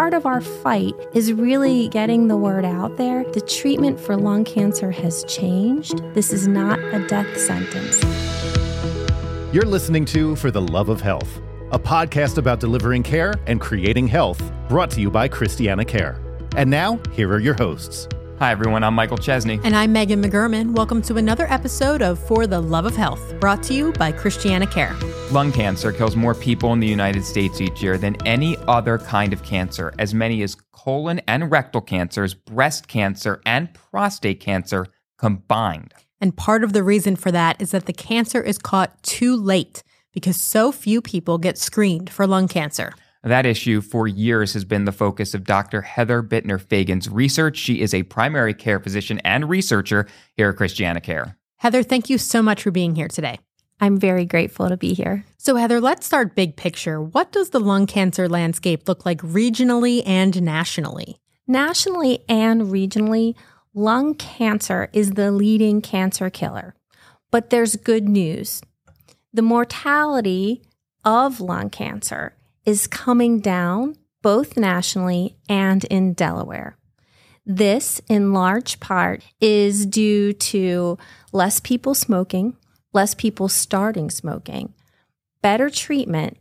part of our fight is really getting the word out there. The treatment for lung cancer has changed. This is not a death sentence. You're listening to For the Love of Health, a podcast about delivering care and creating health, brought to you by ChristianaCare. And now, here are your hosts. Hi, everyone. I'm Michael Chesney. And I'm Megan McGurman. Welcome to another episode of For the Love of Health, brought to you by ChristianaCare. Lung cancer kills more people in the United States each year than any other kind of cancer, as many as colon and rectal cancers, breast cancer, and prostate cancer combined. And part of the reason for that is that the cancer is caught too late because so few people get screened for lung cancer. That issue for years has been the focus of Dr. Heather Bittner Fagan's research. She is a primary care physician and researcher here at ChristianaCare. Heather, thank you so much for being here today. I'm very grateful to be here. So, Heather, let's start big picture. What does the lung cancer landscape look like regionally and nationally? Nationally and regionally, lung cancer is the leading cancer killer. But there's good news. The mortality of lung cancer is coming down both nationally and in Delaware. This, in large part, is due to less people smoking, less people starting smoking, better treatment,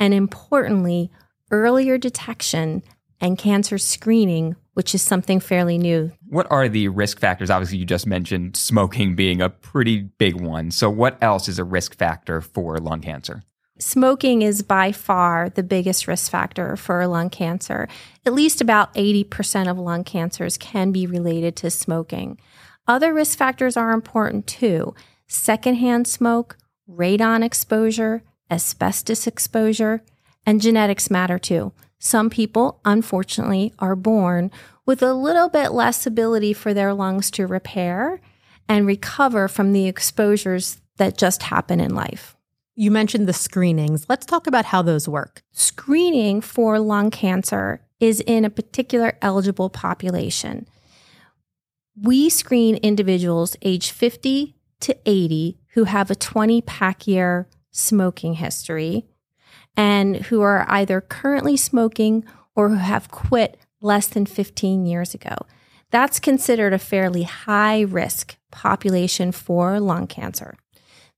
and importantly, earlier detection and cancer screening, which is something fairly new. What are the risk factors? Obviously, you just mentioned smoking being a pretty big one. So, what else is a risk factor for lung cancer? Smoking is by far the biggest risk factor for lung cancer. At least about 80% of lung cancers can be related to smoking. Other risk factors are important too secondhand smoke, radon exposure, asbestos exposure, and genetics matter too. Some people, unfortunately, are born with a little bit less ability for their lungs to repair and recover from the exposures that just happen in life. You mentioned the screenings. Let's talk about how those work. Screening for lung cancer is in a particular eligible population. We screen individuals age 50 to 80 who have a 20 pack year smoking history and who are either currently smoking or who have quit less than 15 years ago. That's considered a fairly high risk population for lung cancer.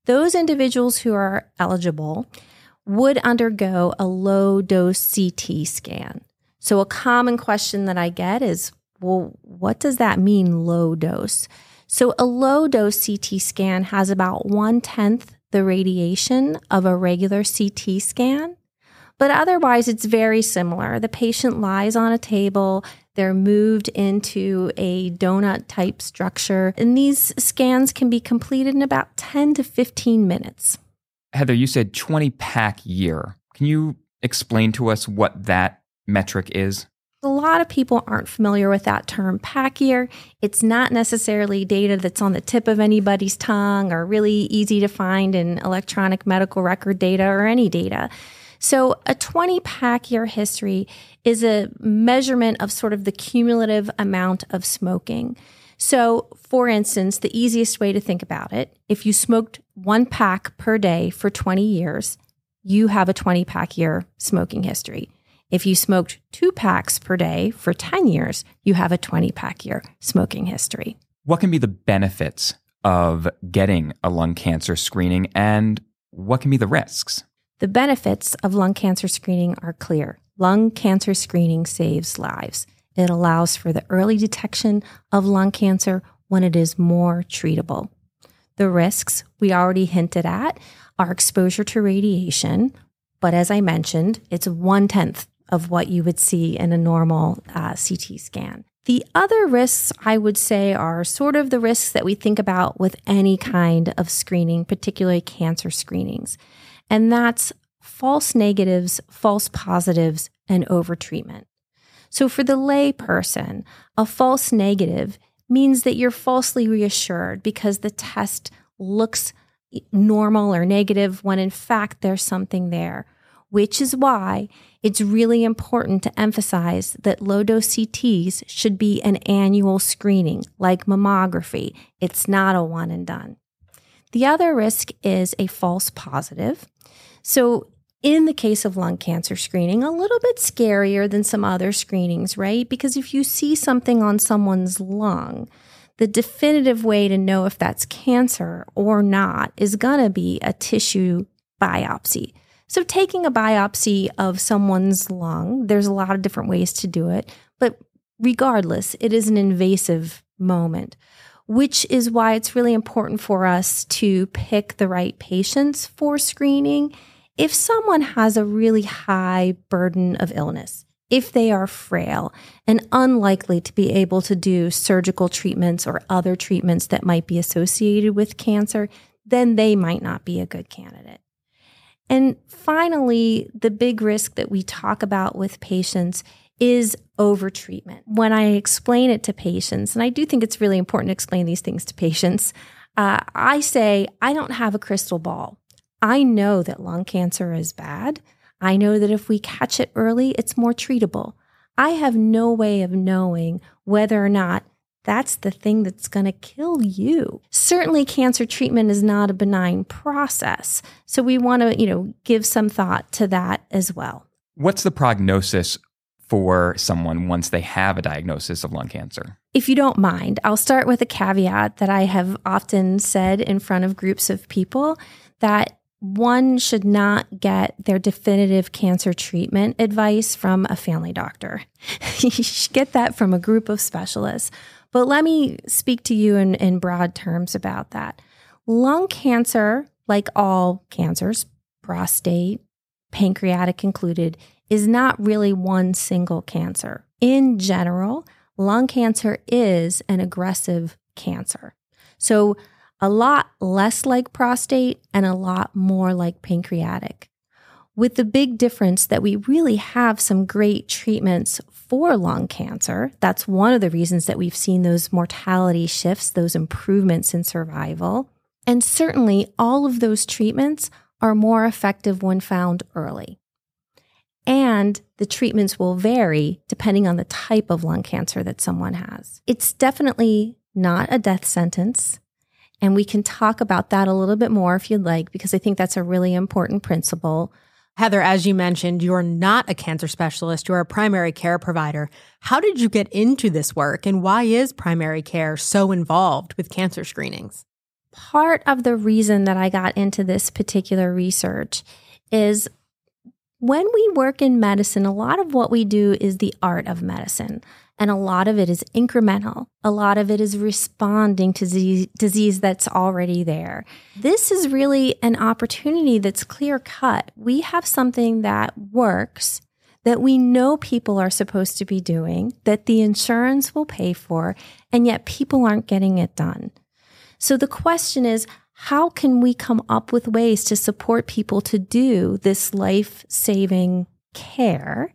Those individuals who are eligible would undergo a low dose CT scan. So, a common question that I get is well, what does that mean, low dose? So, a low dose CT scan has about one tenth the radiation of a regular CT scan. But otherwise, it's very similar. The patient lies on a table, they're moved into a donut type structure, and these scans can be completed in about 10 to 15 minutes. Heather, you said 20 pack year. Can you explain to us what that metric is? A lot of people aren't familiar with that term pack year. It's not necessarily data that's on the tip of anybody's tongue or really easy to find in electronic medical record data or any data. So, a 20 pack year history is a measurement of sort of the cumulative amount of smoking. So, for instance, the easiest way to think about it if you smoked one pack per day for 20 years, you have a 20 pack year smoking history. If you smoked two packs per day for 10 years, you have a 20 pack year smoking history. What can be the benefits of getting a lung cancer screening and what can be the risks? The benefits of lung cancer screening are clear. Lung cancer screening saves lives. It allows for the early detection of lung cancer when it is more treatable. The risks we already hinted at are exposure to radiation, but as I mentioned, it's one tenth of what you would see in a normal uh, CT scan. The other risks I would say are sort of the risks that we think about with any kind of screening, particularly cancer screenings and that's false negatives, false positives, and overtreatment. So, for the lay person, a false negative means that you're falsely reassured because the test looks normal or negative when in fact there's something there, which is why it's really important to emphasize that low dose CTs should be an annual screening like mammography. It's not a one and done. The other risk is a false positive. So in the case of lung cancer screening, a little bit scarier than some other screenings, right? Because if you see something on someone's lung, the definitive way to know if that's cancer or not is going to be a tissue biopsy. So, taking a biopsy of someone's lung, there's a lot of different ways to do it, but regardless, it is an invasive moment, which is why it's really important for us to pick the right patients for screening. If someone has a really high burden of illness, if they are frail and unlikely to be able to do surgical treatments or other treatments that might be associated with cancer, then they might not be a good candidate. And finally, the big risk that we talk about with patients is overtreatment. When I explain it to patients, and I do think it's really important to explain these things to patients, uh, I say, I don't have a crystal ball. I know that lung cancer is bad. I know that if we catch it early, it's more treatable. I have no way of knowing whether or not that's the thing that's going to kill you. Certainly cancer treatment is not a benign process. So we want to, you know, give some thought to that as well. What's the prognosis for someone once they have a diagnosis of lung cancer? If you don't mind, I'll start with a caveat that I have often said in front of groups of people that one should not get their definitive cancer treatment advice from a family doctor. you should get that from a group of specialists. But let me speak to you in, in broad terms about that. Lung cancer, like all cancers, prostate, pancreatic included, is not really one single cancer. In general, lung cancer is an aggressive cancer. So, a lot less like prostate and a lot more like pancreatic with the big difference that we really have some great treatments for lung cancer. That's one of the reasons that we've seen those mortality shifts, those improvements in survival. And certainly, all of those treatments are more effective when found early. And the treatments will vary depending on the type of lung cancer that someone has. It's definitely not a death sentence. And we can talk about that a little bit more if you'd like, because I think that's a really important principle. Heather, as you mentioned, you're not a cancer specialist, you're a primary care provider. How did you get into this work and why is primary care so involved with cancer screenings? Part of the reason that I got into this particular research is when we work in medicine, a lot of what we do is the art of medicine. And a lot of it is incremental. A lot of it is responding to disease, disease that's already there. This is really an opportunity that's clear cut. We have something that works that we know people are supposed to be doing, that the insurance will pay for, and yet people aren't getting it done. So the question is, how can we come up with ways to support people to do this life saving care?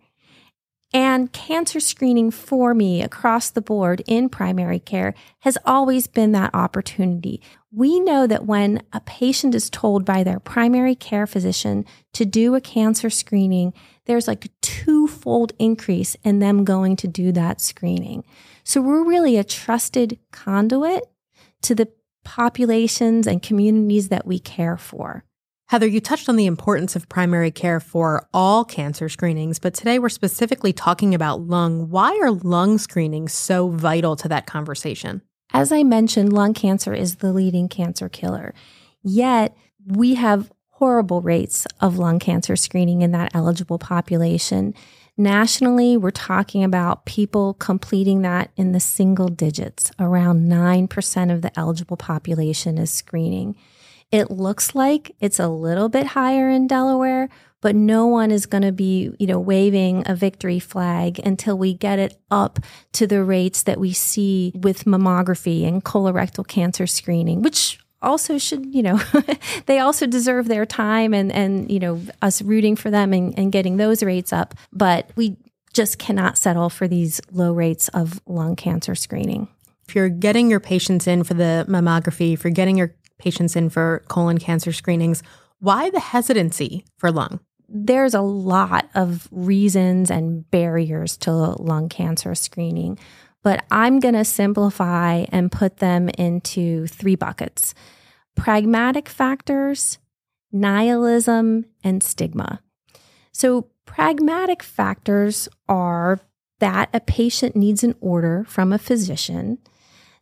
And cancer screening for me across the board in primary care has always been that opportunity. We know that when a patient is told by their primary care physician to do a cancer screening, there's like a twofold increase in them going to do that screening. So we're really a trusted conduit to the populations and communities that we care for. Heather, you touched on the importance of primary care for all cancer screenings, but today we're specifically talking about lung. Why are lung screenings so vital to that conversation? As I mentioned, lung cancer is the leading cancer killer. Yet we have horrible rates of lung cancer screening in that eligible population. Nationally, we're talking about people completing that in the single digits. Around 9% of the eligible population is screening. It looks like it's a little bit higher in Delaware, but no one is going to be, you know, waving a victory flag until we get it up to the rates that we see with mammography and colorectal cancer screening, which also should, you know, they also deserve their time and, and, you know, us rooting for them and, and getting those rates up. But we just cannot settle for these low rates of lung cancer screening. If you're getting your patients in for the mammography, if you're getting your patients in for colon cancer screenings. Why the hesitancy for lung? There's a lot of reasons and barriers to lung cancer screening, but I'm going to simplify and put them into three buckets pragmatic factors, nihilism, and stigma. So, pragmatic factors are that a patient needs an order from a physician.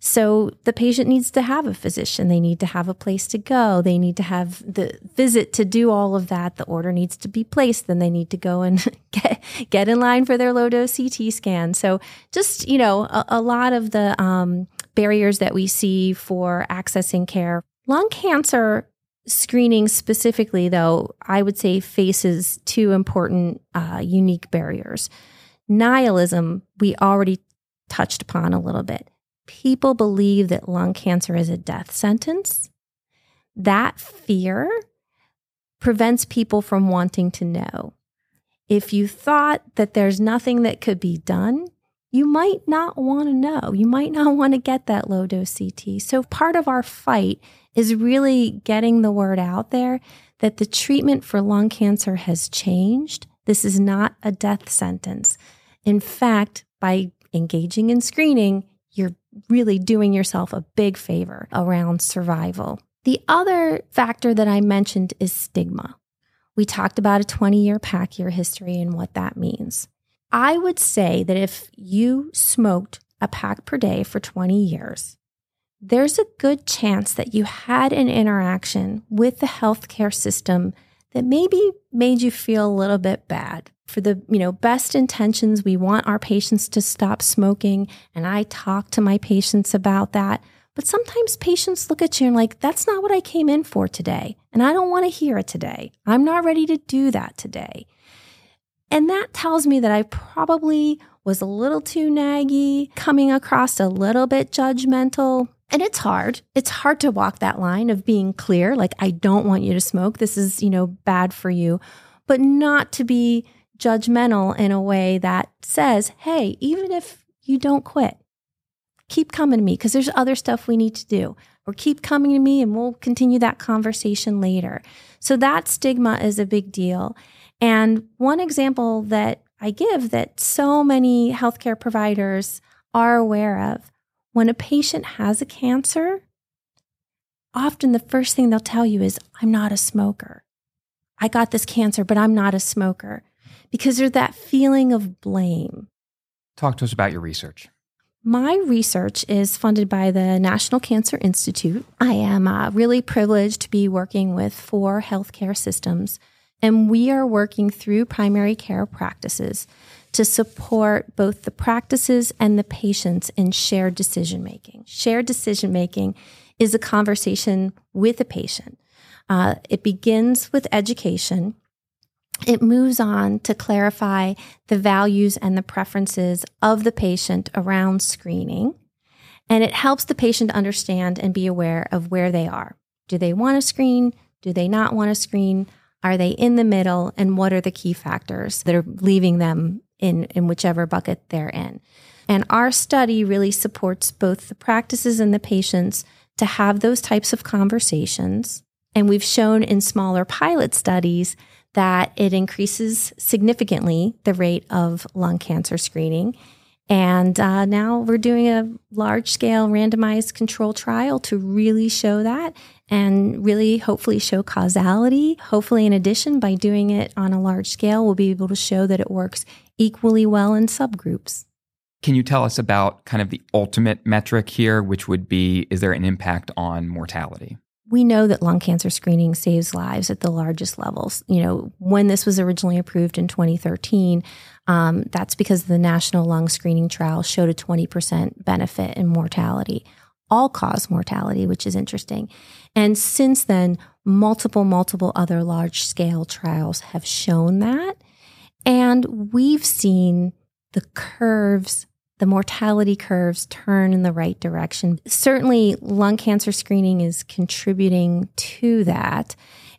So the patient needs to have a physician. They need to have a place to go. They need to have the visit to do all of that. The order needs to be placed. Then they need to go and get, get in line for their low dose CT scan. So just, you know, a, a lot of the um, barriers that we see for accessing care. Lung cancer screening specifically, though, I would say faces two important uh, unique barriers. Nihilism, we already touched upon a little bit people believe that lung cancer is a death sentence, that fear prevents people from wanting to know. If you thought that there's nothing that could be done, you might not want to know. You might not want to get that low dose CT. So, part of our fight is really getting the word out there that the treatment for lung cancer has changed. This is not a death sentence. In fact, by engaging in screening, you're really doing yourself a big favor around survival. The other factor that I mentioned is stigma. We talked about a 20 year pack year history and what that means. I would say that if you smoked a pack per day for 20 years, there's a good chance that you had an interaction with the healthcare system that maybe made you feel a little bit bad for the you know best intentions. We want our patients to stop smoking and i talk to my patients about that. But sometimes patients look at you and like that's not what i came in for today and i don't want to hear it today. I'm not ready to do that today. And that tells me that i probably was a little too naggy coming across a little bit judgmental and it's hard it's hard to walk that line of being clear like i don't want you to smoke this is you know bad for you but not to be judgmental in a way that says, hey, even if you don't quit, keep coming to me because there's other stuff we need to do. Or keep coming to me and we'll continue that conversation later. So that stigma is a big deal. And one example that I give that so many healthcare providers are aware of when a patient has a cancer, often the first thing they'll tell you is, I'm not a smoker. I got this cancer, but I'm not a smoker because there's that feeling of blame. Talk to us about your research. My research is funded by the National Cancer Institute. I am uh, really privileged to be working with four healthcare systems, and we are working through primary care practices to support both the practices and the patients in shared decision making. Shared decision making is a conversation with a patient. Uh, it begins with education it moves on to clarify the values and the preferences of the patient around screening. And it helps the patient understand and be aware of where they are. Do they want to screen? Do they not want to screen? Are they in the middle? And what are the key factors that are leaving them in, in whichever bucket they're in? And our study really supports both the practices and the patients to have those types of conversations. And we've shown in smaller pilot studies that it increases significantly the rate of lung cancer screening. And uh, now we're doing a large scale randomized control trial to really show that and really hopefully show causality. Hopefully, in addition, by doing it on a large scale, we'll be able to show that it works equally well in subgroups. Can you tell us about kind of the ultimate metric here, which would be is there an impact on mortality? we know that lung cancer screening saves lives at the largest levels. You know, when this was originally approved in 2013, um, that's because the National Lung Screening Trial showed a 20% benefit in mortality, all cause mortality, which is interesting. And since then, multiple, multiple other large scale trials have shown that. And we've seen the curves the mortality curves turn in the right direction. Certainly, lung cancer screening is contributing to that.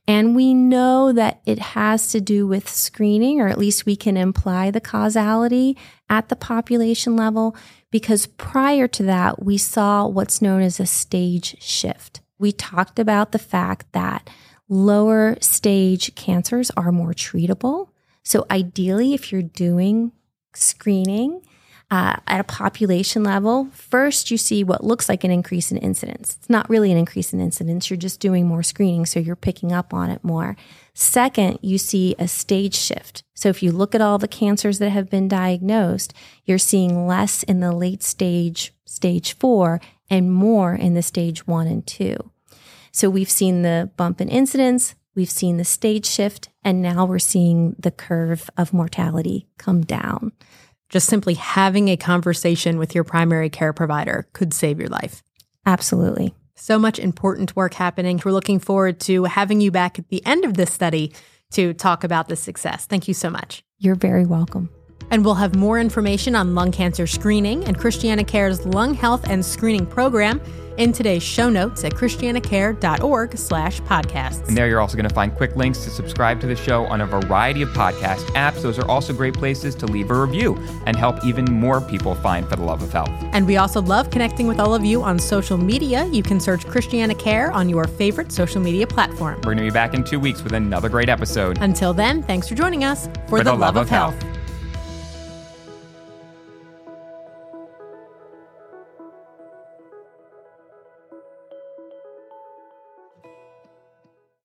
And we know that it has to do with screening, or at least we can imply the causality at the population level, because prior to that, we saw what's known as a stage shift. We talked about the fact that lower stage cancers are more treatable. So, ideally, if you're doing screening, uh, at a population level, first you see what looks like an increase in incidence. It's not really an increase in incidence. You're just doing more screening, so you're picking up on it more. Second, you see a stage shift. So if you look at all the cancers that have been diagnosed, you're seeing less in the late stage, stage four, and more in the stage one and two. So we've seen the bump in incidence, we've seen the stage shift, and now we're seeing the curve of mortality come down. Just simply having a conversation with your primary care provider could save your life. Absolutely. So much important work happening. We're looking forward to having you back at the end of this study to talk about the success. Thank you so much. You're very welcome. And we'll have more information on lung cancer screening and ChristianaCare's lung health and screening program in today's show notes at christianacare.org slash podcasts. And there you're also going to find quick links to subscribe to the show on a variety of podcast apps. Those are also great places to leave a review and help even more people find For the Love of Health. And we also love connecting with all of you on social media. You can search ChristianaCare on your favorite social media platform. We're going to be back in two weeks with another great episode. Until then, thanks for joining us for, for the, the, love, love of, of health. health.